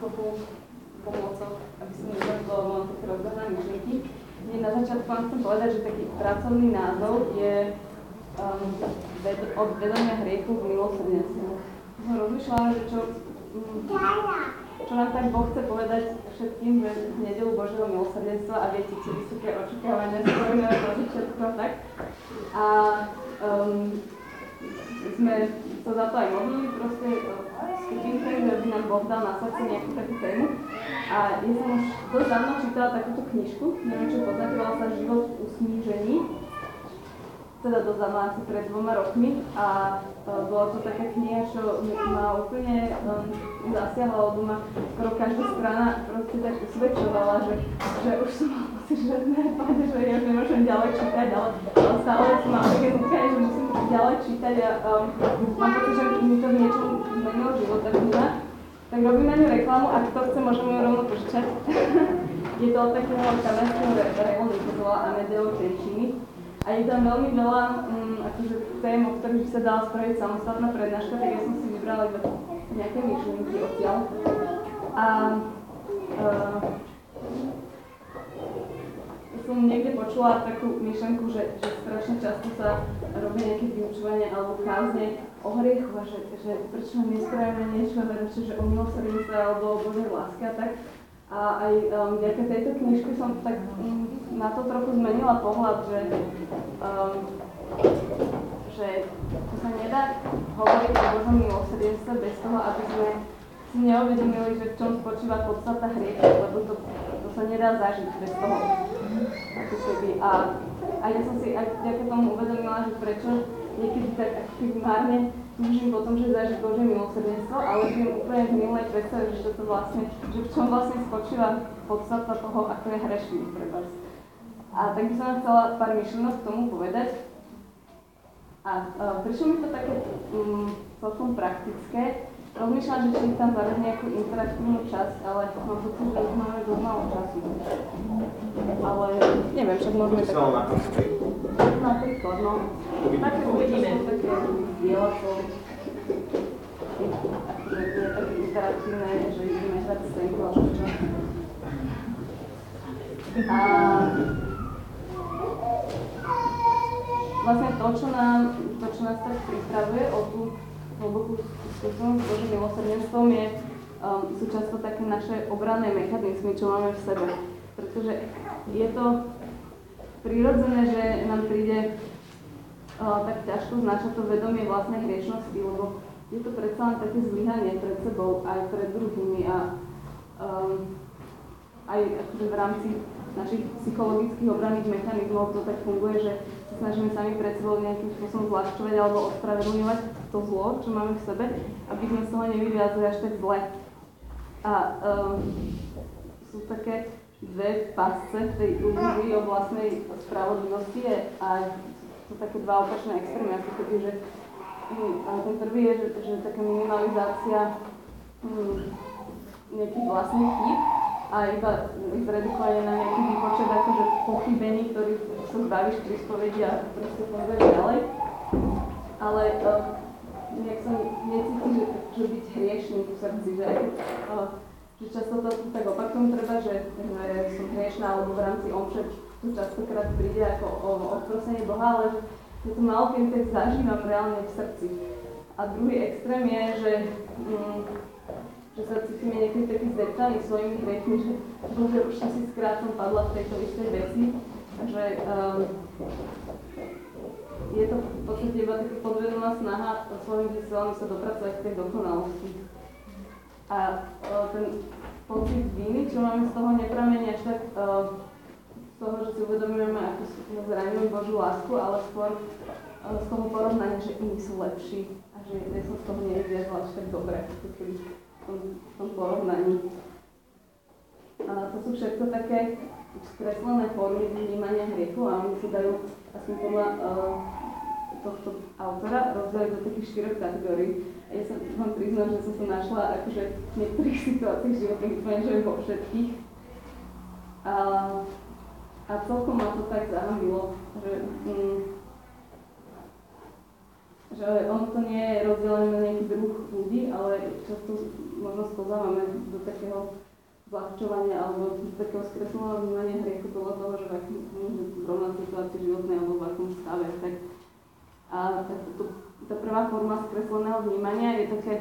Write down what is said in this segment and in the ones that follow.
náskoku pomocou, aby som nezabudla, mám také rozdané myšlienky. Nie na začiatku vám chcem povedať, že taký pracovný názov je um, ved, od vedomia hriechu v milosrdenstve. Som rozmýšľala, že čo, um, čo nám tak Boh chce povedať všetkým, že v nedelu Božieho milosrdenstva a viete, tie vysoké očakávania, s ktorými na začiatku tak. A um, sme sa za to aj modlili proste skupinke, že by nám Boh na srdce nejakú takú tému. A ja som už dosť dávno čítala takúto knižku, neviem čo poznáte, sa Život v usmížení teda dosť asi pred dvoma rokmi a uh, bola to taká kniha, čo ma úplne um, zasiahla, lebo ma skoro každá strana proste tak usvedčovala, že, že už som mal pocit, že ne, páne, že ja nemôžem ďalej čítať, ale, stále som mal také nutkanie, že musím ďalej čítať a um, mám pocit, že mi to v niečom zmenilo život, tak kniha. Tak robím na ňu reklamu, ak to chce, môžem ju rovno požičať. je to od takého kamerského bola Amedeo Čenčiny a je tam veľmi veľa um, akože tém, o ktorých by sa dala spraviť samostatná prednáška, tak ja som si vybrala iba nejaké myšlienky odtiaľ. A uh, som niekde počula takú myšlenku, že, že strašne často sa robí nejaké vyučovanie alebo kázne o hriechu že, že prečo nespravíme niečo, že o milosrdenstve alebo o Božej láske a tak. A aj um, vďaka tejto knižky som tak um, na to trochu zmenila pohľad, že, um, že to sa nedá hovoriť o Božom milosrdenstve bez toho, aby sme si neuvedomili, že v čom spočíva podstata hriechu, lebo to, to sa nedá zažiť bez toho. Ako keby. A, a ja som si aj vďaka tomu uvedomila, že prečo niekedy tak ako keby márne túžim potom, že zažiť Božie milosrdenstvo, ale žijem úplne v minulej predstave, že to vlastne, že v čom vlastne spočíva podstata toho, ako je hrešný pre vás. A tak by som vám chcela pár myšlienok k tomu povedať. A uh, prišlo mi to také um, celkom praktické. Rozmýšľam, že či tam zavedť nejakú interaktívnu časť, ale mám pocit, že už máme dosť málo času. Ale neviem, však môžeme tak... Napríklad, no. Také uvidíme. Je také že ideme hrať scénku a čo. A vlastne to, čo, nám, to, čo nás tak pripravuje o tú hlbokú skúsenosť s Božím milosrdenstvom, je, um, sú často také naše obranné mechanizmy, čo máme v sebe. Pretože je to prirodzené, že nám príde uh, tak ťažko značať to vedomie vlastnej hriešnosti, lebo je to predsa len také zlyhanie pred sebou aj pred druhými a um, aj akože v rámci našich psychologických obranných mechanizmov to tak funguje, že sa snažíme sami pred sebou nejakým spôsobom zľahčovať alebo ospravedlňovať to zlo, čo máme v sebe, aby sme z toho nevyviazli až tak zle. A um, sú také dve pasce v tej ilúzii o vlastnej spravodlivosti a sú také dva opačné extrémy, ako keby, že hm, a ten prvý je, že, že taká minimalizácia hm, nejakých vlastných chýb a iba ich zredukovanie na nejaký výpočet akože pochybení, ktorý sa zbavíš pri spovedi a proste funguješ ďalej. Ale uh, nejak som necítim, že, že byť hriešný v srdci, že, uh, že často to tak opakujem treba, že, že som hriešná, alebo v rámci omše to častokrát príde ako o odprosenie Boha, ale že, že to malo kedy tak zažívam reálne v srdci. A druhý extrém je, že um, že sa cítime niekedy taký zdeptaný svojimi hriechmi, že bože, už tisíckrát som padla v tejto istej veci. Takže um, je to v podstate iba taká podvedomá snaha svojimi silami sa dopracovať k tej dokonalosti. A uh, ten pocit viny, čo máme z toho, nepramení až tak uh, z toho, že si uvedomujeme, ako zraňujú Božú lásku, ale skôr uh, z toho porovnania, že iní sú lepší a že ja som z toho nevyviazla až tak dobre, keby v tom porovnaní. A to sú všetko také skreslené formy vnímania hriechu a oni si dajú, aspoň podľa uh, tohto autora, rozdeliť do takých štyroch kategórií. A ja sa vám priznám, že som sa našla akože v niektorých situáciách životných úplne, vo všetkých. A, a celkom ma to tak zahambilo, že mm, že ono to nie je rozdelené na nejaký druh ľudí, ale často možno sklzávame do takého zľahčovania alebo do takého skresleného vnímania hriechu podľa toho, že v akom zrovna situácii životnej alebo v akom stave. Tak, a tak to, tá prvá forma skresleného vnímania je také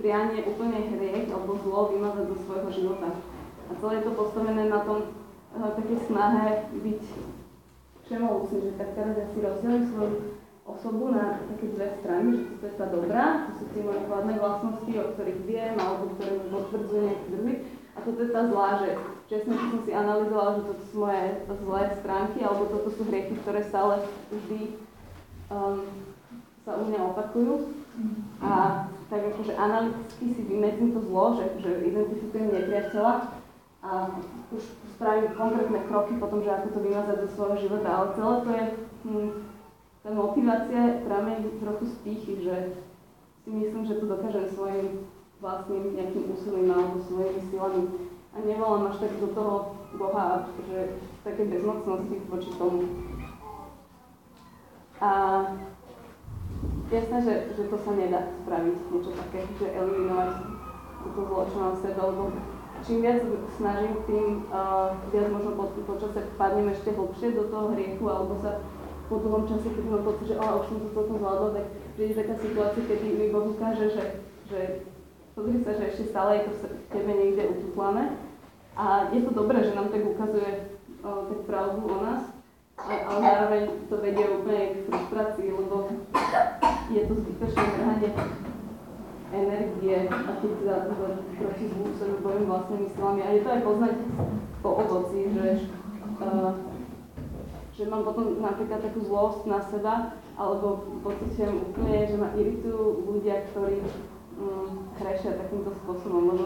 prianie úplne hriech alebo zlo vymazať zo svojho života. A celé je to postavené na tom uh, také snahe byť všemohúcný, že tak teraz ja si rozdelím svoju osobu na také dve strany, že to je tá dobrá, to sú tie moje kladné vlastnosti, o ktorých viem, alebo ktoré mi potvrdzuje nejaký druhý. A toto je tá zlá, že čestne som si analyzovala, že toto sú moje zlé stránky, alebo toto sú hriechy, ktoré stále vždy um, sa u mňa opakujú. A tak akože analyticky si vymedzím to zlo, že, že identifikujem nepriateľa a už spravím konkrétne kroky potom, že ako to vymazať do svojho života. Ale celé to je, hm, tá motivácia pramení trochu z pýchy, že si myslím, že to dokážem svojim vlastným nejakým úsilím alebo svojimi silami. A nevolám až tak do toho Boha, že také bezmocnosti voči tomu. A jasné, že, že to sa nedá spraviť, niečo také, že eliminovať toto zlo, čo sebe, lebo čím viac snažím, tým uh, viac možno po, po čase padnem ešte hlbšie do toho hriechu, alebo sa po dlhom čase, keď mám pocit, že už som to celkom zvládla, tak príde taká situácia, kedy mi Boh ukáže, že, že pozri sa, že ešte stále je to v tebe niekde ututlané. A je to dobré, že nám tak ukazuje uh, tak pravdu o nás, ale zároveň to vedie úplne k frustrácii, lebo je to zbytočné vrhanie energie a keď za, za proti zlu sa bojím vlastnými silami. A je to aj poznať po ovoci, že, uh, že mám potom napríklad takú zlosť na seba, alebo pocitujem úplne, že ma iritujú ľudia, ktorí um, hrešia takýmto spôsobom, lebo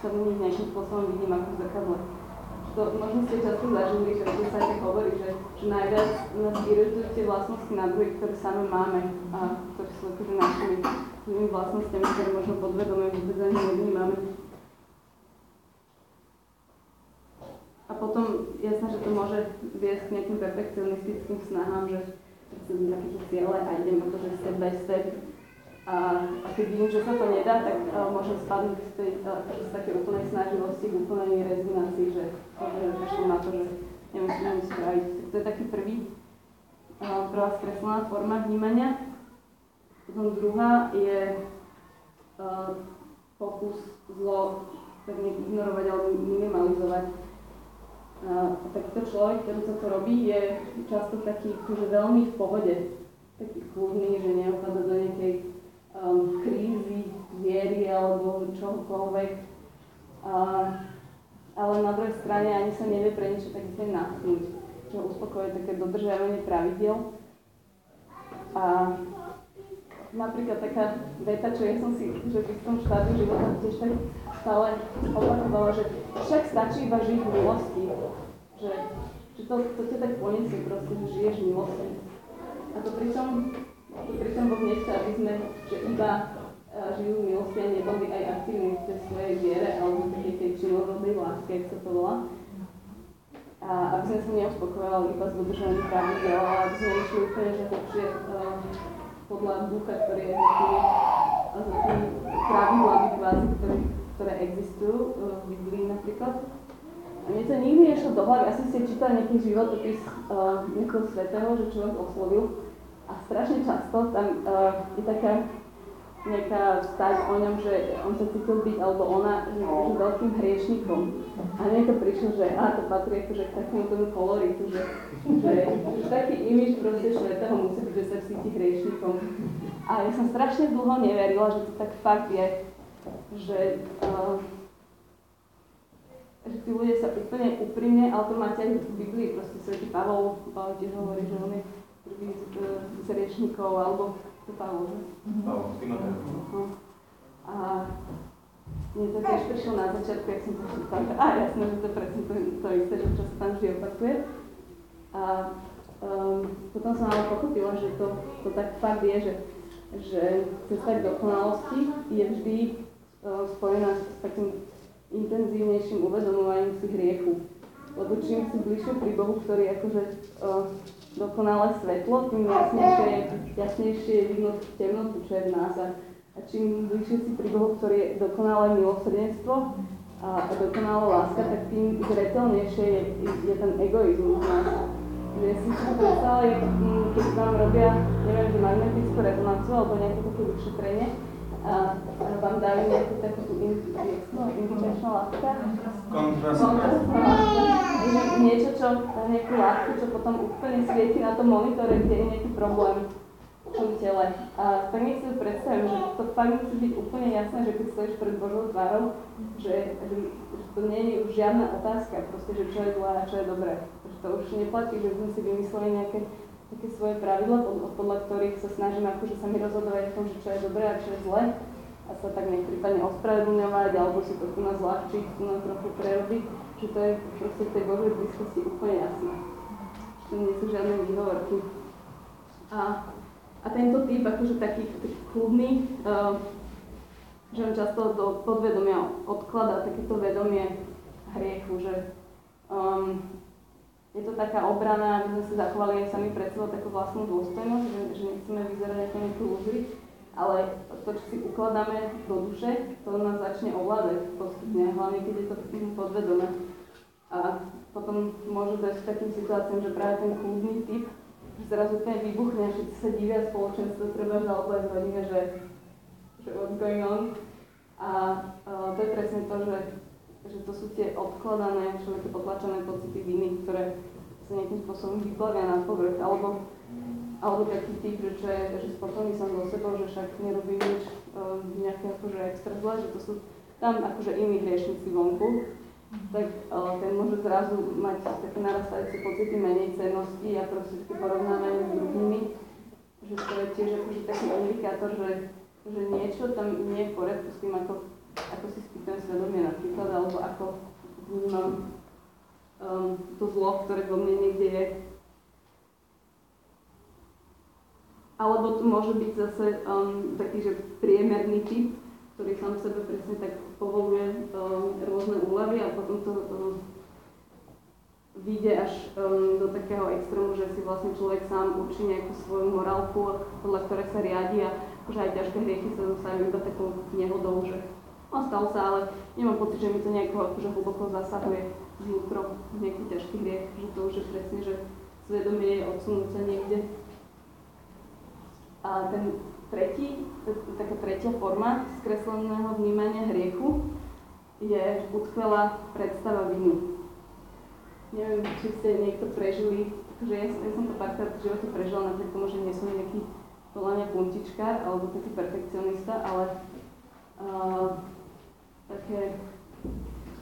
sa v nich nejakým spôsobom vidím ako v to možno ste často zažili, že sa tak hovorí, že, že najviac nás iritujú tie vlastnosti na druhých, ktoré sami máme a ktoré sú akože našimi tými vlastnosťami, ktoré možno podvedome vôbec ani nevnímame. A potom jasné, že to môže viesť k nejakým perfekcionistickým snahám, že chcem takéto ciele a idem o to, že step by step a, a keď vidím, že sa to nedá, tak uh, môžem spadnúť z, tej, uh, z také úplnej snaživosti k úplnej rezignácii, že že na to, že čo neviem spraviť. Tak to je taký prvý, uh, prvá skreslená forma vnímania. Potom druhá je uh, pokus zlo tak ignorovať alebo minimalizovať. Uh, takýto človek, ktorý sa to robí, je často taký akože veľmi v pohode, taký kľudný, že neopada do nejakej um, krízy, viery alebo čohokoľvek. Uh, ale na druhej strane ani sa nevie pre niečo také natchnúť, čo uspokojuje také dodržiavanie pravidel. A napríklad taká veta, čo ja som si že v tom štádiu života tiež tak stále opakovala, že však stačí iba žiť v milosti. Že, že to, to ťa tak poniesie proste, že žiješ v milosti. A to pričom Pritom Boh nechce, aby sme že iba uh, žijú milosti a neboli aj aktívni v tej svojej viere alebo v takej tej činorodnej láske, ak sa to volá. A aby sme sa neuspokojovali iba s dodržaním pravidel, ale aby sme išli úplne, že hlbšie uh, podľa ducha, ktorý je za tými, za tými pravidlami kvázi, ktoré, ktoré existujú uh, v Biblii napríklad. A mne to nikdy nešlo do hlavy. Asi ste čítali nejaký životopis uh, nejakého svetého, že človek oslovil a strašne často tam uh, je taká nejaká vstať o ňom, že on sa cítil byť, alebo ona, že, že veľkým hriešnikom. A to prišlo, že a to patrí akože k takému tomu koloritu, že, že, že taký imič proste svetého musí byť, že sa cíti hriešnikom. A ja som strašne dlho neverila, že to tak fakt je, že, uh, že tí ľudia sa úplne úprimne, ale to máte aj v Biblii, proste svätý Pavol, Pavol tiež hovorí, že on je prvý z, z riečníkov, alebo to Pavol, že? Pavol. A mne to tiež prišlo na začiatku, jak som to čítala, a jasné, že to presne to, to isté, že čo sa tam vždy opakuje. A um, potom som ale pochopila, že to, to tak fakt je, že, že cesta k dokonalosti je vždy uh, spojená s takým intenzívnejším uvedomovaním si hriechu. Lebo čím si bližšie pri Bohu, ktorý akože uh, dokonalé svetlo, tým jasnejšie, jasnejšie je vidno temnotu, čo je v nás. A čím bližšie si pri Bohu, ktorý je dokonalé milosrdenstvo a, a dokonalá láska, tak tým zretelnejšie je, je ten egoizmus v nás. Že si si predstavili, mm, keď vám robia, neviem, že magnetickú rezonanciu alebo nejaké také vyšetrenie, a vám dajú nejakú takú tú látka. Kontrastná látka. Niečo, čo, nejakú látku, čo potom úplne svieti na tom monitore, kde je nejaký problém v tom tele. A tak nech si predstavím, že to fakt musí byť úplne jasné, že keď stojíš pred Božou tvárou, že, že, že to nie je už žiadna otázka, proste, že čo je zlé a čo je dobré. Že to už neplatí, že sme si vymysleli nejaké také svoje pravidla, podľa ktorých sa snažím akože sa mi rozhodovať v tom, že čo je dobré a čo je zlé a sa tak nejak prípadne ospravedlňovať alebo si to tu nás zľahčiť, tu nás trochu prerobiť, že to je proste v tej Božej blízkosti úplne jasné. Že nie sú žiadne výhovorky. A, a tento typ akože taký, taký kľudný, uh, že on často do podvedomia odkladá takéto vedomie hriechu, že um, je to taká obrana, aby sme si zachovali aj sami pred sebou takú vlastnú dôstojnosť, že, že nechceme vyzerať ako nejakú lúzy, ale to, čo si ukladáme do duše, to nás začne ovládať postupne, hlavne keď je to podvedomé. A potom môže dojsť k takým situáciám, že práve ten kľudný typ že zrazu úplne vybuchne všetci sa divia spoločenstvo, treba za oblasť hodine, že, že what's going on. A, a to je presne to, že že to sú tie odkladané, všelijaké potlačené pocity viny, ktoré sa nejakým spôsobom vyplavia na povrch, alebo, alebo taký typ, že, čo je, že spokojný som so sebou, že však nerobím nič uh, nejaké akože extra zle, že to sú tam akože iní hriešnici vonku, tak uh, ten môže zrazu mať také narastajúce pocity menej cennosti a proste porovnávanie s druhými, že to je tiež akože taký indikátor, že, že niečo tam nie je v poriadku s tým, ako ako si spýtam svedomie napríklad, alebo ako vnímam um, to zlo, ktoré vo mne niekde je. Alebo to môže byť zase um, taký, že priemerný typ, ktorý sám sebe presne tak povoluje um, rôzne úlavy a potom to um, vyjde až um, do takého extrému, že si vlastne človek sám určí nejakú svoju morálku, podľa ktorej sa riadi a akože aj ťažké hriechy sa dostajú iba takou nehodou, že No stal sa, ale nemám pocit, že mi to nejako akože hlboko zasahuje vnútro nejaký ťažký hriech, že to už je presne, že svedomie je odsunúce niekde. A ten tretí, taká tretia forma skresleného vnímania hriechu je utkvelá predstava viny. Neviem, či ste niekto prežili, akože ja, ja som to párkrát v živote prežila, napriek tomu, že nie som nejaký podľa puntičkár alebo taký perfekcionista, ale uh, také,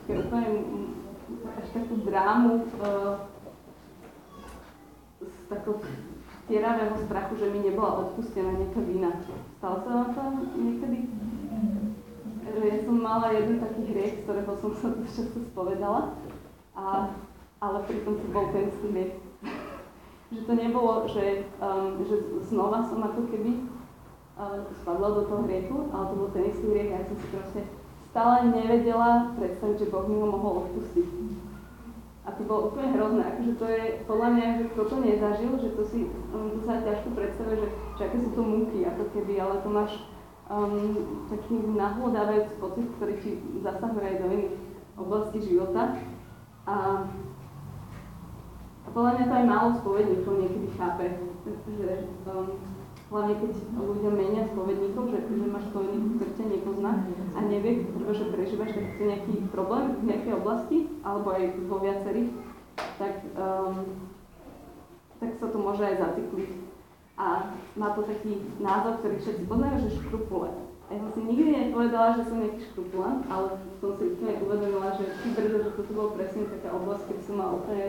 také úplne až takú drámu uh, z takého stieravého strachu, že mi nebola odpustená nejaká vina. Stalo sa vám to niekedy? Ja som mala jeden taký hriech, ktorého som sa dosť často spovedala, a, ale pritom to bol ten hriech. že to nebolo, že, um, že znova som ako keby uh, spadla do toho hriechu, ale to bol ten istý hriech a ja som si proste stále nevedela predstaviť, že Boh mi ho mohol odpustiť. A to bolo úplne hrozné, akože to je, podľa mňa, že kto to nezažil, že to si, um, to sa ťažko predstavuje, že, že aké sú to múky, ako keby, ale to máš um, taký nahlodávajúci pocit, ktorý ti zasahuje aj do iných oblastí života. A, a podľa mňa to aj málo spovedníkov niekedy chápe, že um, hlavne keď ľudia menia spovedníkov, že, že máš spovedník, ktorý ťa nepozná a nevie, že prežívaš takýto nejaký problém v nejakej oblasti, alebo aj vo viacerých, tak, um, tak sa to môže aj zacykliť. A má to taký názov, ktorý všetci poznajú, že škrupule. A ja som si nikdy nepovedala, že som nejaký škrupulant, ale som si úplne uvedomila, že si brzo, že toto bolo presne taká oblasť, keď som mala úplne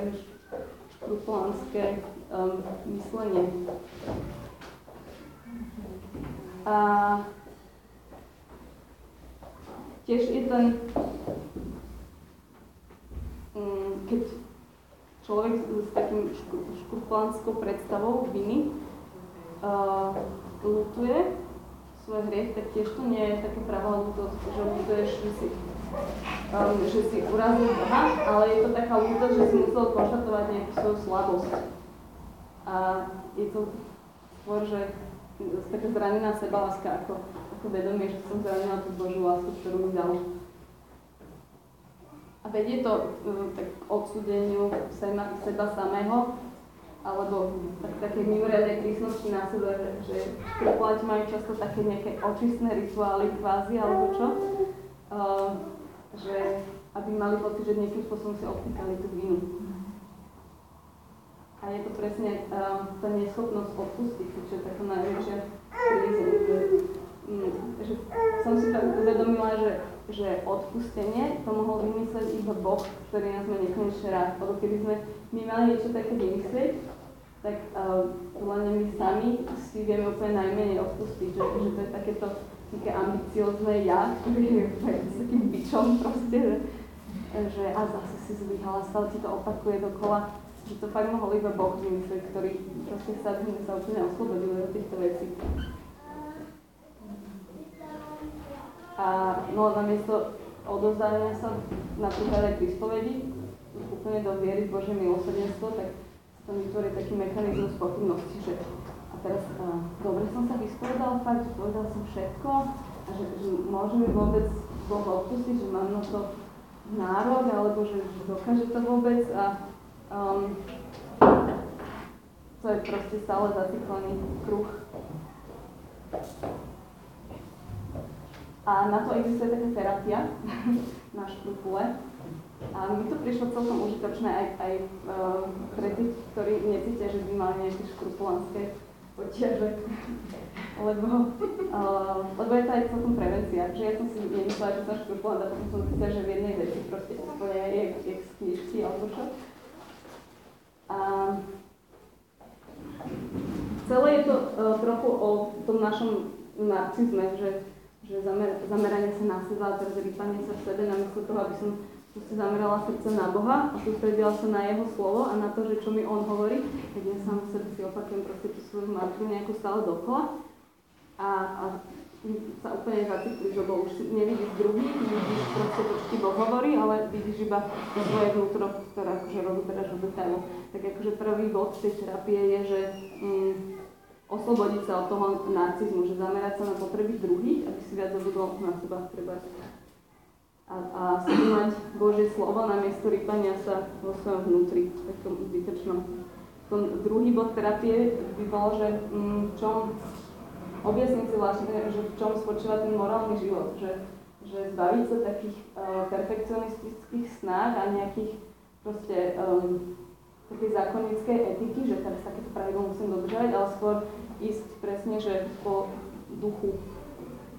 škrupulantské um, myslenie. A tiež je ten, mm, keď človek s takým škruplanskou predstavou viny uh, lutuje svoj hriech, tak tiež to nie je také pravá lútosť, že lutuješ, že si um, že si urazil Boha, ale je to taká ľútosť, že si musel konštatovať nejakú svoju slabosť. A je to skôr, že taká zranená sebaláska ako, ako vedomie, že som zranila tú Božiu lásku, ktorú mi dal. A vedie to um, tak k odsudeniu seba, seba samého, alebo tak, také mimoriadnej prísnosti na sebe, že, škrupulanti majú často také nejaké očistné rituály kvázi, alebo čo, uh, že aby mali pocit, že nejakým spôsobom si odtýkali tú vinu. A je to presne uh, tá neschopnosť odpustiť, čo je taká najväčšia kríza. Že, um, že som si tak uvedomila, že, že odpustenie to mohol vymyslieť iba Boh, ktorý nás má nekonečne rád. Lebo keby sme my mali niečo také vymyslieť, tak uh, podľa mňa my sami si vieme úplne najmenej odpustiť, že, že to je takéto také ambiciozne ja, ktorý je s takým bičom proste, že, že a zase si zlyhala, stále ti to opakuje dokola, že to fakt mohol iba Boh vymyslieť, ktorý proste sa, sa úplne oslobodil do týchto vecí. A no namiesto odozdania sa napríklad aj pri spovedi, úplne do viery v Bože milosrdenstvo, tak sa vytvorí taký mechanizmus pochybnosti, že teraz uh, dobre som sa vyspovedal, fakt, že povedal som všetko a že, že môže mi vôbec Boh odpustiť, že mám na to nárok, alebo že, že dokáže to vôbec a um, to je proste stále zaciklený kruh. A na to existuje taká terapia na škrupule. A mi to prišlo celkom užitočné aj, aj uh, pre tých, ktorí necítia, že by mali nejaké škrupulanské potiaže. lebo, uh, lebo je to aj celkom prevencia. Že ja som si nemyslela, že som škrupulant a potom som zistila, že v jednej veci proste úplne je jak z knižky alebo čo. A celé je to uh, trochu o tom našom narcizme, že, že zamer, zameranie sa na seba a teraz rýpanie sa v sebe namiesto toho, aby som si zamerala srdce na Boha a sústredila sa na Jeho slovo a na to, že čo mi On hovorí, tak ja sám sebe si opakujem proste tú svoju mantru nejakú stále dokola. A, a sa úplne zaciklíš, lebo už nevidíš druhý, nevidíš proste to, čo ti Boh hovorí, ale vidíš iba to svoje vnútro, ktoré akože rozoberáš do detailu. Tak akože prvý bod tej terapie je, že mm, oslobodiť sa od toho narcizmu, že zamerať sa na potreby druhých, aby si viac zabudol na seba treba a, a skúmať Božie slovo na miesto rýpania sa vo svojom vnútri, v takom zbytočnom. Ten druhý bod terapie by bol, že mm, čom, objasniť si vlastne, že v čom spočíva ten morálny život, že, že zbaviť sa takých uh, perfekcionistických snách a nejakých proste um, také zákonické etiky, že teraz takéto pravidlo musím dodržať, ale skôr ísť presne, že po duchu,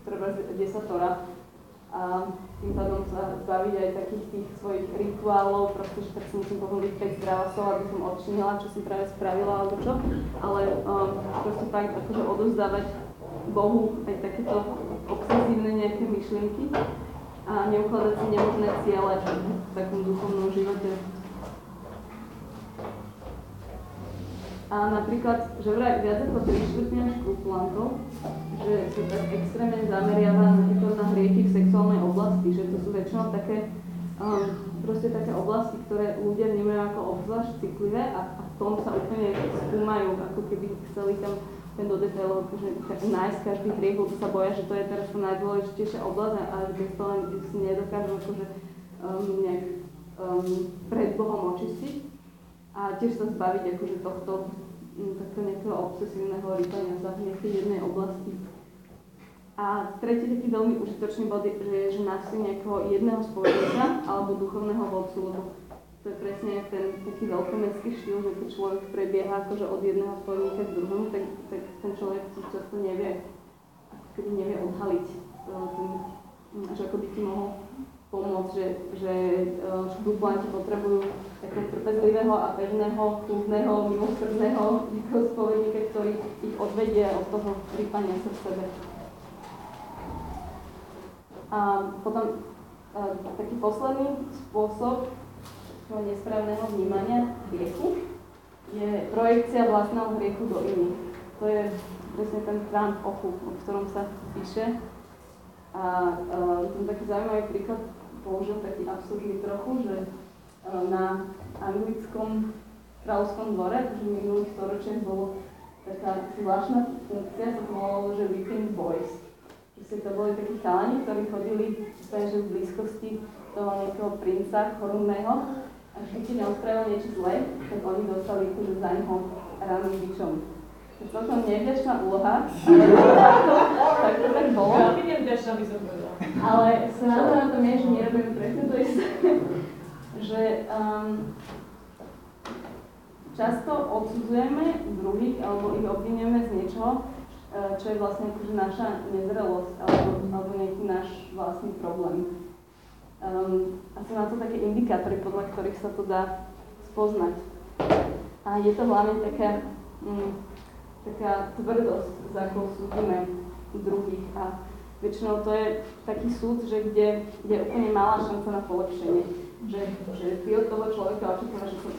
treba desatora, a tým pádom sa zbaviť aj takých tých svojich rituálov, proste, že tak si musím pohovoriť 5 zdravasov, aby som odčinila, čo som práve spravila alebo čo, ale um, proste fakt akože odozdávať Bohu aj takéto obsesívne nejaké myšlienky a neukladať si nemožné ciele v takom duchovnom živote. A napríklad, že vraj viac ako 3 štvrtine škrupulantov že sa tak extrémne zameriava napríklad na hriechy v sexuálnej oblasti, že to sú väčšinou také, um, proste také oblasti, ktoré ľudia vnímajú ako obzvlášť citlivé a, a v tom sa úplne skúmajú, ako keby chceli tam ten do detailov, že nájsť každý hriech, lebo sa boja, že to je teraz tá najdôležitejšia oblasť a bez toho len si nedokážu akože um, nejak um, pred Bohom očistiť a tiež sa zbaviť akože tohto takého nejakého obsesívneho rýpania za nejakej jednej oblasti. A tretí taký veľmi užitočný bod je, že, že násilí nejakého jedného spovedníka alebo duchovného vodcu, lebo to je presne ten taký veľkomestský štýl, že keď človek prebieha akože od jedného spovedníka k druhému, tak, tak ten človek často nevie, keby nevie odhaliť ten, že ako by ti mohol pomôcť, že, že škrupulanti potrebujú takého trpezlivého a pevného, kľudného, milosrdného spovedníka, ktorý ich odvedie od toho prípania sa v sebe. A potom a, taký posledný spôsob nesprávneho vnímania hriechu je projekcia vlastného hriechu do iných. To je presne ten trán ochu, o ktorom sa píše. A, a ten taký zaujímavý príklad použil taký absurdný trochu, že na anglickom kráľovskom dvore, že v minulých storočiach bolo taká zvláštna funkcia, sa to volalo, že Whipping Boys. Proste to boli takí chalani, ktorí chodili v blízkosti toho nejakého princa korunného a keď si neospravil niečo zlé, tak oni dostali akože za neho raným bičom. Celkom nevďačná úloha, tak to tak bolo. Veľmi nevďačná by som povedala. Ale sranda na tom je, že my robíme presne to isté, že um, často odsudzujeme druhých alebo ich obvinujeme z niečoho, e, čo je vlastne akože naša nezrelosť alebo, alebo nejaký náš vlastný problém. Um, a sú na to také indikátory, podľa ktorých sa to dá spoznať. A je to hlavne taká, um, taká tvrdosť, za akou súdime druhých. A väčšinou to je taký súd, že kde, kde je úplne malá šanca na polepšenie. Že, že ty od toho človeka očakávaš, že sa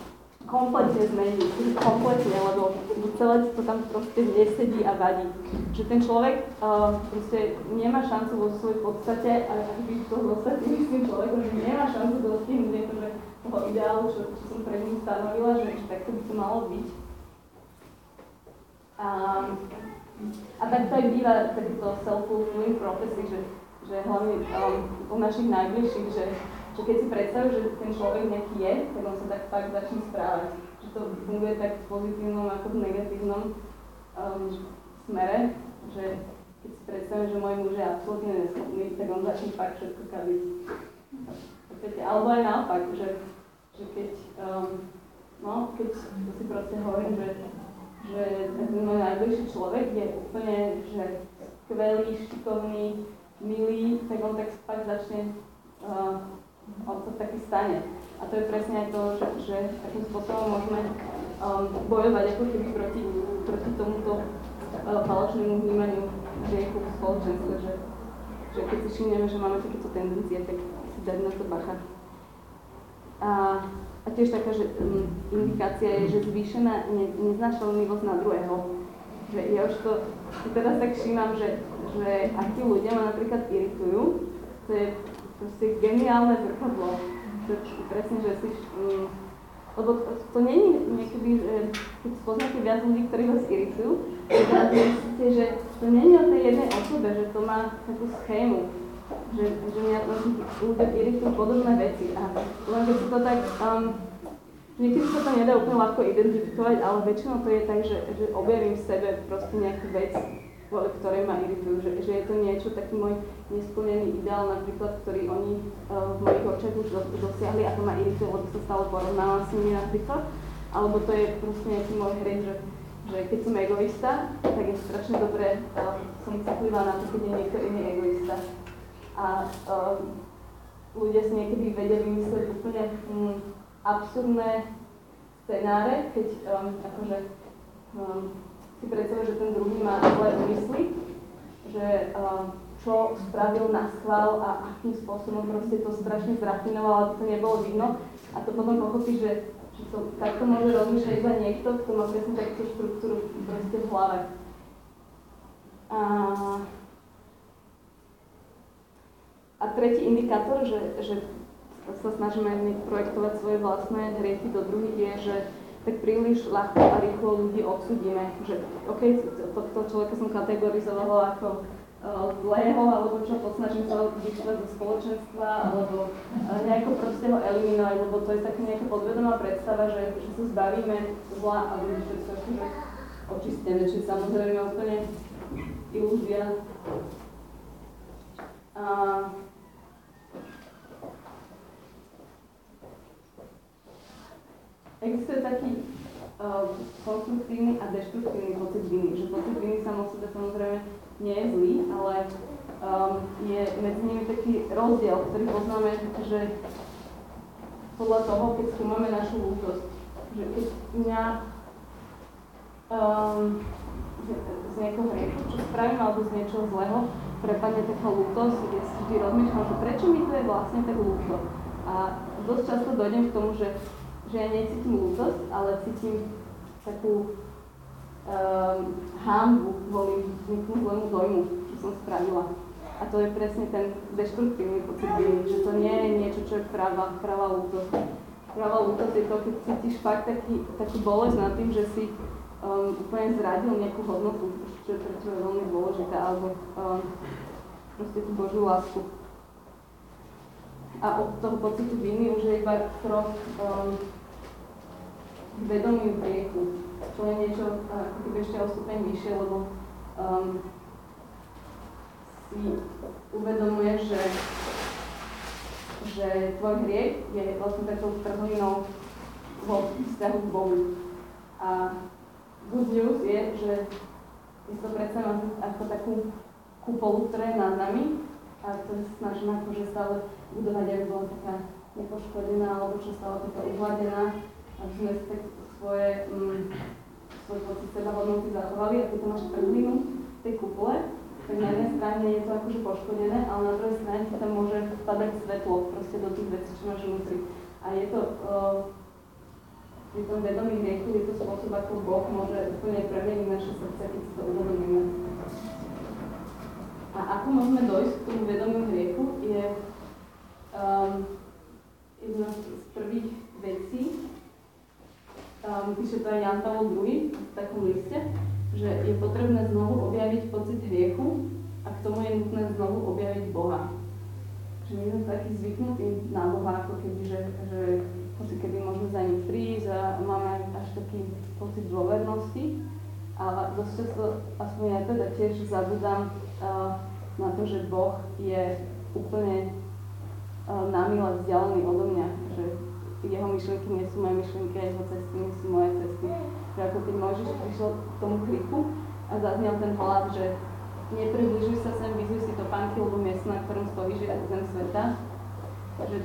kompletne zmení, kompletne, lebo celé to tam proste nesedí a vadí. Že ten človek uh, proste nemá šancu vo svojej podstate, a by to s tým človekom, že nemá šancu dostihnúť akože toho ideálu, čo, čo som pred ním stanovila, že, že takto by to malo byť. A, a tak to aj býva takýto self-fulfilling prophecy, že, že hlavne um, u našich najbližších, že že keď si predstavíš, že ten človek nejaký je, tak on sa tak fakt začne správať. Že to funguje tak v pozitívnom ako v negatívnom um, smere, že keď si predstavím, že môj muž je absolútne neschopný, tak on začne fakt všetko kaviť. Alebo aj naopak, že, že keď, um, no, keď si proste hovorím, že, že ten môj najbližší človek je úplne že skvelý, šikovný, milý, tak on tak fakt začne uh, on sa taký stane. A to je presne aj to, že, že akým spôsobom môžeme um, bojovať ako keby proti, proti tomuto uh, falošnému vnímaniu hriechu v spoločenstve, že, že keď si všimneme, že máme takéto tendencie, tak si dať na to bacha. A, a tiež taká že, um, indikácia je, že zvýšená ne, neznášanlivosť na druhého. Že ja už to teraz tak všímam, že, že akí ľudia ma napríklad iritujú, to je proste geniálne zrkadlo. Presne, že si... Um, lebo to, to není niekedy, že keď spoznáte viac ľudí, ktorí vás iritujú, tak zistíte, že to není o tej jednej osobe, že to má takú schému. Že, že mňa ľudia iritujú podobné veci. A len keď si to tak... Um, niekedy sa to nedá úplne ľahko identifikovať, ale väčšinou to je tak, že, že objavím v sebe proste nejakú vec, ktoré ma iritujú, že, že je to niečo, taký môj nesplnený ideál napríklad, ktorý oni uh, v mojich očiach už dosiahli a to ma irituje, lebo sa stále porovnávam s nimi napríklad. Alebo to je proste nejaký môj hry, že, že keď som egoista, tak je strašne dobré, uh, som citlivá na to, keď je niekto iný egoista. A uh, ľudia si niekedy vedia vymyslieť úplne um, absurdné scenáre, keď um, akože um, si predstavuje, že ten druhý má zlé úmysly, že čo spravil na schvál a akým spôsobom proste to strašne zrafinoval, aby to nebolo vidno. A to potom pochopí, že, že to takto môže rozmýšľať iba niekto, kto má presne takúto štruktúru proste v hlave. A, a tretí indikátor, že, že sa snažíme projektovať svoje vlastné hriechy do druhých, je, že tak príliš ľahko a rýchlo ľudí odsudíme. Že OK, tohto človeka som kategorizovala ako uh, zlého, alebo čo, posnažím sa vyšľať zo spoločenstva, alebo uh, nejako proste ho eliminovať, lebo to je taká nejaká podvedomá predstava, že, že sa zbavíme zla a bude všetko akože očistené, čiže samozrejme úplne ilúzia. Uh, Existuje taký uh, konstruktívny a deštruktívny pocit viny, že pocit viny sam o sebe samozrejme nie je zlý, ale um, je medzi nimi taký rozdiel, ktorý poznáme, že podľa toho, keď skúmame našu lútosť, že keď mňa um, z, z nejakého hriechu, čo spravím, alebo z niečoho zlého, prepadne taká lútosť, kde si vždy rozmýšľam, že prečo mi to je vlastne tak lúto. A dosť často dojdem k tomu, že že ja necítim lútosť, ale cítim takú um, hámbu kvôli nejakému zlému dojmu, čo som spravila. A to je presne ten deštruktívny pocit že to nie je niečo, čo je pravá, pravá lútosť. Pravá lútosť je to, keď cítiš fakt taký, takú bolesť nad tým, že si um, úplne zradil nejakú hodnotu, čo je pre teba veľmi dôležité, alebo um, proste tú Božiu lásku. A od toho pocitu viny už je iba krok um, vedomiu hriechu, čo je niečo ako keby ešte o stupeň vyššie, lebo um, si uvedomuješ, že, že tvoj hriech je vlastne takou trhlinou vo vzťahu k Bohu. A good news je, že je to predsa ako takú kupolu, ktorá je nad nami a to snažíme akože stále budovať, aby bola taká nepoškodená alebo čo stále taká uhladená, aby sme si tak svoje, mm, svoj pocit seba hodnoty zachovali a keď to máš trhlinu tej kupole, tak na jednej strane je to akože poškodené, ale na druhej strane ti tam môže vpadať svetlo proste do tých vecí, čo máš vnútri. A je to uh, pri tom vedomí hriechu, je to spôsob, ako Boh môže úplne premeniť naše srdce, keď si to uvedomíme. A ako môžeme dojsť k tomu vedomiu hriechu, je um, jedna z prvých vecí, um, píše to aj Jan Pavel II v takom liste, že je potrebné znovu objaviť pocit hriechu a k tomu je nutné znovu objaviť Boha. Že my sme takí zvyknutí na Boha, ako keby, že, že hoci keby môžeme za ním prísť a máme až taký pocit dôvernosti. A dosť často, aspoň ja teda tiež zabudám uh, na to, že Boh je úplne uh, námile vzdialený odo mňa, že jeho myšlienky nie sú moje myšlienky a jeho cesty nie sú moje cesty. Že ako keď Mojžiš prišiel k tomu kliku a zaznel ten hlas, že nepribližuj sa sem, vyzuj si to pánky, lebo miesto, na ktorom stojíš, je zem sveta. Že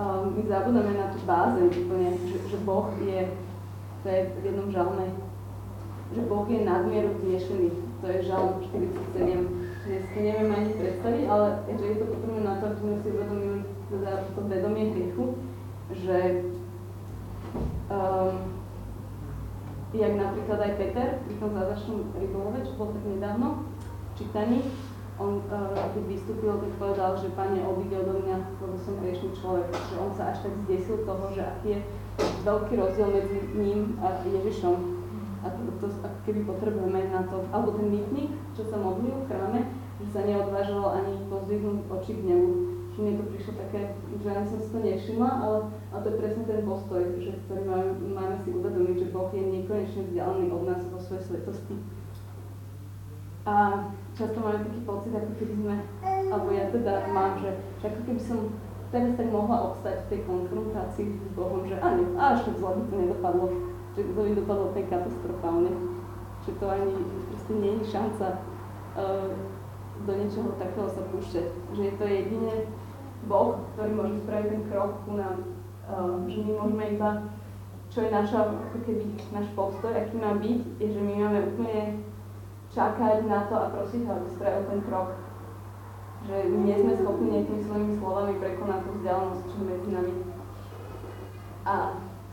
um, my zabudáme na tú báze úplne, že, že Boh je, to je v jednom žalme, že Boh je nadmieru vznešený. To je žalm 47 že si neviem ani predstaviť, ale že je to potrebné na to, aby sme si uvedomili teda to vedomie hriechu, že um, jak napríklad aj Peter pri tom závačnom rybolove, čo bol tak nedávno čítaní, on uh, keď vystúpil, tak povedal, že Pane, odíde odo mňa, lebo som hriešný človek. Že on sa až tak zdesil toho, že aký je veľký rozdiel medzi ním a Ježišom. A to, to ako keby potrebujeme na to, alebo ten mýtnik, čo sa modlil v chráme, že sa neodvážoval ani pozdvihnúť oči k nemu že mi to prišlo také, že ani som si to nevšimla, ale, ale to je presne ten postoj, že, ktorý máme, máme si uvedomiť, že Boh je nekonečne vzdialený od nás vo svojej svetosti. A často máme taký pocit, ako keby sme, alebo ja teda mám, že, že ako keby som teraz tak mohla obstať v tej konfrontácii s Bohom, že ani, až tak zle to nedopadlo, že to by dopadlo tak katastrofálne, že to ani proste nie je šanca uh, do niečoho takého sa púšťať, že je to jedine Boh, ktorý môže spraviť ten krok ku nám. Uh, že my môžeme iba, čo je naša, ako keby náš postoj, aký má byť, je, že my máme úplne čakať na to a prosiť ho, aby spravil ten krok. Že nie sme schopní nejakými svojimi slovami prekonať tú vzdialenosť, čo medzi nami. A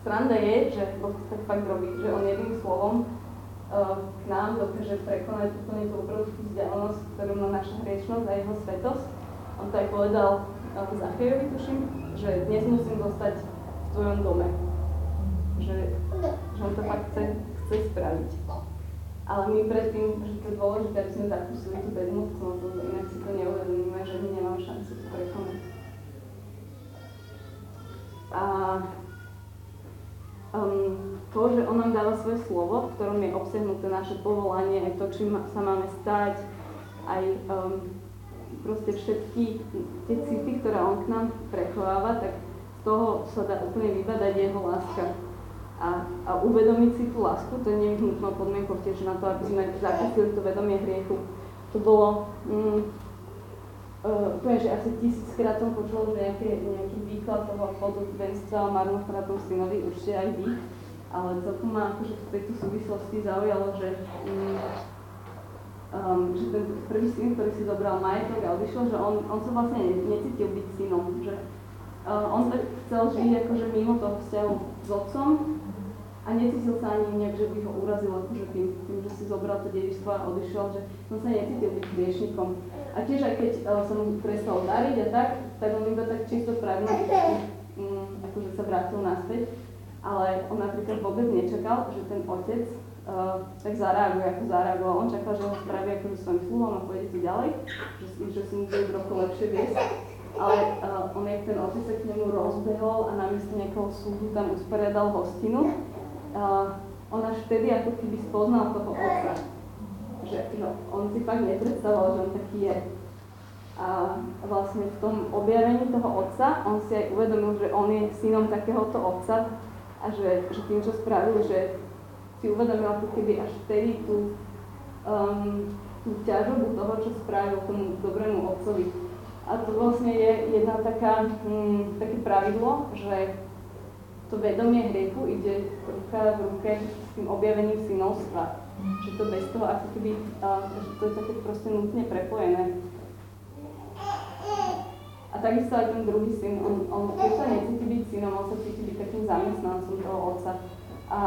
sranda je, že Boh to tak fakt robí, že on jedným slovom uh, k nám dokáže prekonať úplne tú obrovskú vzdialenosť, ktorú má naša hriešnosť a jeho svetosť. On to aj povedal Zachejovi, tuším, že dnes musím zostať v tvojom dome. Že, že on to fakt chce, chce spraviť. Ale my predtým, že to je dôležité, aby sme zakúsili tú bezmocnosť, lebo inak si to neuvedomíme, že my nemáme šancu to prekonať. A um, to, že on nám dáva svoje slovo, v ktorom je obsiahnuté naše povolanie, aj to, čím sa máme stať, aj um, proste všetky tie city, ktoré on k nám prechováva, tak z toho sa dá úplne vybadať jeho láska. A, a uvedomiť si tú lásku, to je nevyhnutnou podmienkou tiež na to, aby sme zakúsili to vedomie hriechu. To bolo, mm, uh, poviem, že asi tisíckrát som počul nejaký, nejaký výklad toho podobenstva o marnostratom synovi, určite aj vy, ale celkom ma akože v tejto súvislosti zaujalo, že mm, um, že ten prvý syn, ktorý si zobral majetok a odišiel, že on, on sa vlastne necítil byť synom, že uh, on tak chcel žiť akože mimo toho vzťahu s otcom a necítil sa ani nejak, že by ho urazil akože tým, tým, že si zobral to dedičstvo a odišiel, že som sa necítil byť hriešnikom. A tiež aj keď uh, som mu prestal dariť a tak, tak on iba tak čisto pragmaticky um, akože sa vrátil naspäť. Ale on napríklad vôbec nečakal, že ten otec uh, tak zareaguje, ako zareagoval. On čakal, že ho spraví akože svojim sluhom a pôjde si ďalej, že, že si mu bude trochu lepšie viesť ale uh, on jak ten otec sa k nemu rozbehol a namiesto nejakého súdu tam usporiadal hostinu, uh, on až vtedy ako keby spoznal toho otca. Že, že on si fakt nepredstavoval, že on taký je. A vlastne v tom objavení toho otca, on si aj uvedomil, že on je synom takéhoto otca a že, že tým, čo spravil, že si uvedomil ako keby až vtedy tú, um, tú ťažobu toho, čo spravil tomu dobrému otcovi. A to vlastne je jedna taká, hm, také pravidlo, že to vedomie hriechu ide ruka v ruke s tým objavením synovstva. Že to bez toho ako keby, uh, že to je také proste nutne prepojené. A takisto aj ten druhý syn, on, on keď sa necíti byť synom, on sa cíti byť takým zamestnancom toho otca. A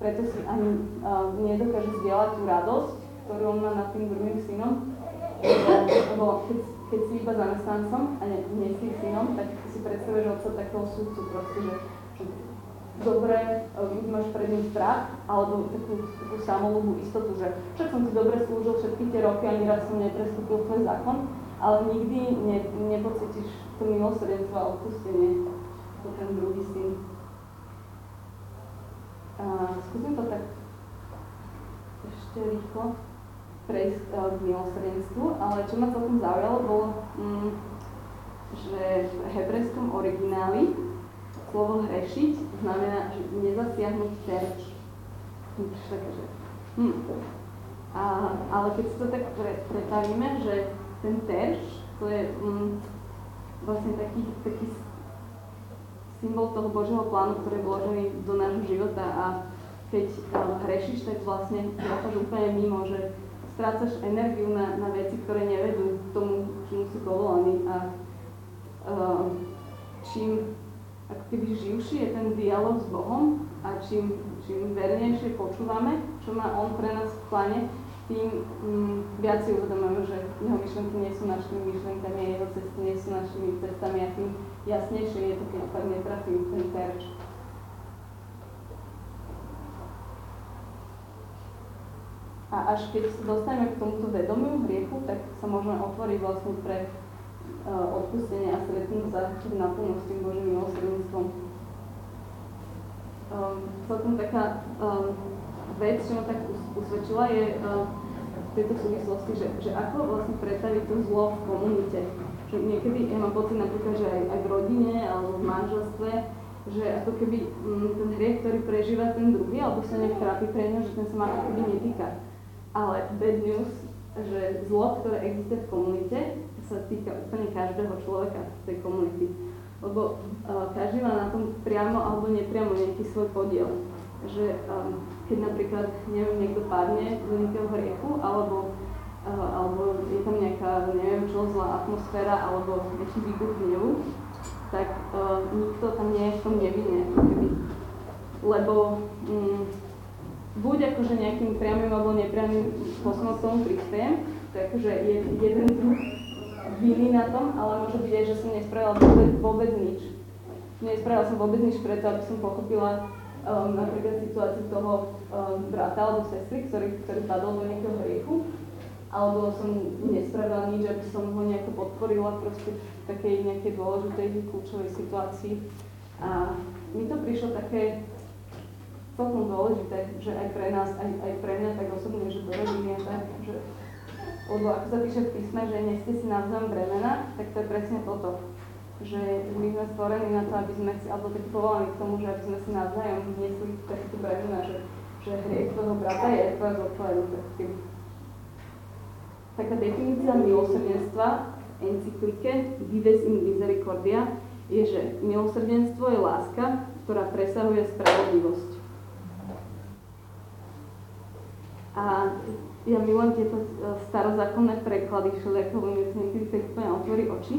preto si ani uh, nedokáže zdieľať tú radosť, ktorú on má nad tým druhým synom. Lebo keď, keď si iba zamestnancom a nie, nie si synom, tak si predstavuješ otca takého súdcu proste, že dobre, buď máš pred ním strach, alebo takú, takú samolúbu istotu, že však som ti dobre slúžil všetky tie roky, ani raz som neprestúpil tvoj zákon, ale nikdy ne, nepocítiš to milosrdenstvo a odpustenie, to ten druhý syn. A skúsim to tak ešte rýchlo prejsť e, k milosrdenstvu, ale čo ma celkom zaujalo, bolo, mm, že v hebrejskom origináli slovo hrešiť znamená, že nezasiahnuť terč. Také, že... Hm. A, ale keď si to tak pre, pretavíme, že ten terč, to je hm, vlastne taký, taký symbol toho Božieho plánu, ktorý je vložený do nášho života. A keď uh, hrešiš, tak vlastne zápaš úplne mimo, že strácaš energiu na, na veci, ktoré nevedú k tomu, čomu si povolaný a uh, čím ako keby živší je ten dialog s Bohom a čím, čím vernejšie počúvame, čo má On pre nás v pláne, tým mm, viac si uvedomujeme, že jeho myšlenky nie sú našimi myšlenkami a jeho cesty nie sú našimi cestami a tým jasnejšie je to, keď fakt netrafí ten terč. A až keď sa dostaneme k tomuto vedomiu hriechu, tak sa môžeme otvoriť vlastne pre Eh, odpustenie a stretnúť sa naplno s tým Božím milosrdenstvom. Um, celkom taká um, vec, čo ma tak usvedčila, je v tejto súvislosti, že, že ako vlastne pretaviť to zlo v komunite. Že niekedy, ja mám pocit napríklad, že aj, aj v rodine alebo v manželstve, že ako keby um, ten hriech, ktorý prežíva ten druhý, alebo sa nejak trápi pre neho, že ten sa ma ako keby netýka. Ale bad news, že zlo, ktoré existuje v komunite, sa týka úplne každého človeka z tej komunity. Lebo uh, každý má na tom priamo alebo nepriamo nejaký svoj podiel. Že um, keď napríklad, neviem, niekto padne do nejakého hriechu, alebo, uh, alebo je tam nejaká, neviem čo, zlá atmosféra, alebo nejaký výbuch hnevu, tak uh, nikto tam nie je v tom nevinne. Lebo um, buď akože nejakým priamým alebo nepriamým spôsobom k tomu prispiejem, takže je jeden druh viny na tom, ale môže byť aj, že som nespravila vôbec, vôbec nič. Nespravila som vôbec nič preto, aby som pochopila um, napríklad situáciu toho um, brata alebo sestry, ktorý, ktorý padol do nejakého hriechu. Alebo som nespravila nič, aby som ho nejako podporila proste v takej nejakej dôležitej kľúčovej situácii. A mi to prišlo také celkom dôležité, že aj pre nás, aj, aj pre mňa tak osobne, že do rodiny je tak, že lebo ako sa píše v písme, že neste si navzájom bremena, tak to je presne toto. Že my sme stvorení na to, aby sme si, alebo taký povolaní k tomu, že aby sme si navzájom niesli takú bremena, že, že hriech tvojho brata je tvoja zodpovednosť. Taká definícia milosrdenstva v encyklike Vives in Misericordia je, že milosrdenstvo je láska, ktorá presahuje spravodlivosť. A ja milujem tieto e, starozákonné preklady všelijakého, mi niekedy tak úplne otvorí oči.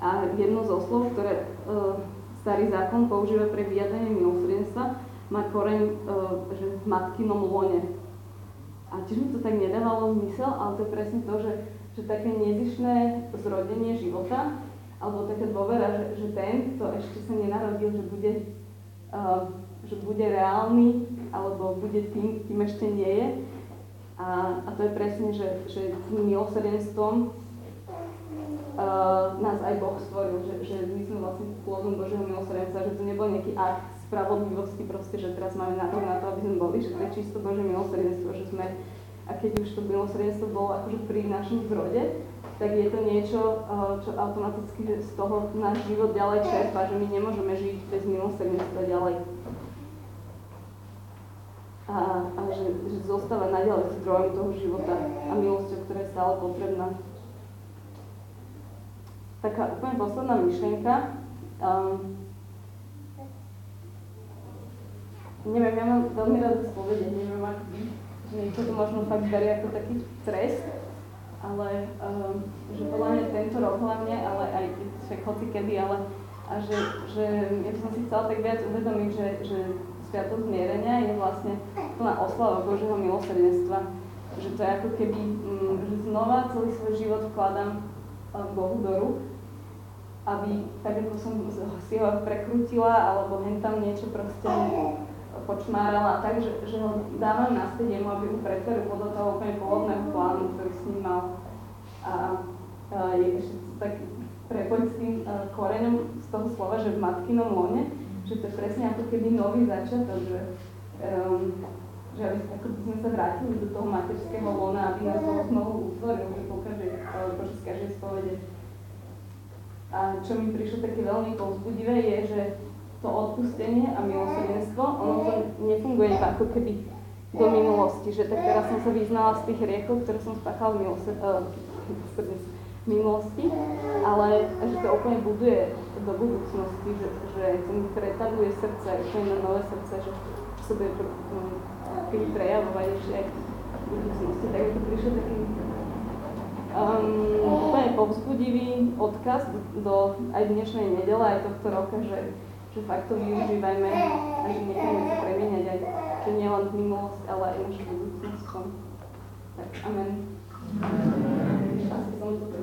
A jedno zo slov, ktoré uh, starý zákon používa pre vyjadrenie milosrdenstva, má koreň, e, že v matkinom lone. A tiež mi to tak nedávalo zmysel, ale to je presne to, že, že také nezišné zrodenie života, alebo taká dôvera, že, že ten, kto ešte sa nenarodil, že bude, uh, že bude reálny, alebo bude tým, kým ešte nie je. A, a to je presne, že, že tým milosrdenstvom uh, nás aj Boh stvoril, že, že my sme vlastne plodom Božieho milosrdenstva, že to nebol nejaký akt spravodlivosti proste, že teraz máme nárok na to, aby sme boli, že to je čisto Božie milosrdenstvo, že sme, a keď už to milosrdenstvo bolo akože pri našom zrode, tak je to niečo, uh, čo automaticky z toho náš život ďalej čerpá, že my nemôžeme žiť bez milosrdenstva ďalej. A, a že, že zostáva naďalej zdrojom toho života a milosťou, ktorá je stále potrebná taká úplne posledná myšlienka. Um, neviem, ja mám veľmi rada spovede, neviem, že niekto to možno fakt berie ako taký trest, ale um, že podľa mňa tento rok hlavne, ale aj však hoci kedy, ale a že, že ja som si chcela tak viac uvedomiť, že, že Sviatosť zmierenia je vlastne plná oslava Božieho milosrdenstva. Že to je ako keby, um, že znova celý svoj život vkladám Bohu do rúk aby tak ako som si ho prekrutila alebo hen tam niečo proste počmárala tak, že, ho dávam naspäť jemu, aby ho pretvoril podľa toho úplne pôvodného plánu, ktorý s ním mal. A, a je ešte tak prepojiť s tým uh, koreňom z toho slova, že v matkinom lone, že to je presne ako keby nový začiatok, že, um, že ako by sme sa vrátili do toho materského lona, aby nás toho znovu utvoril, že po každej, počas každej spovede a čo mi prišlo také veľmi povzbudivé je, že to odpustenie a milosrdenstvo, ono to nefunguje iba ako keby do minulosti, že tak teraz som sa vyznala z tých hriechov, ktoré som spáchala v uh, minulosti, ale že to úplne buduje do budúcnosti, že, že to mi pretavuje srdce, úplne na nové srdce, že sa bude um, prejavovať ešte aj v budúcnosti. Tak mi to prišlo taký um, povzbudivý odkaz do aj dnešnej nedele, aj tohto roka, že, že fakt to využívajme a že nechajme sa premieňať aj že nielen minulosť, ale aj našu budúcnosť. Tak, amen. Asi som to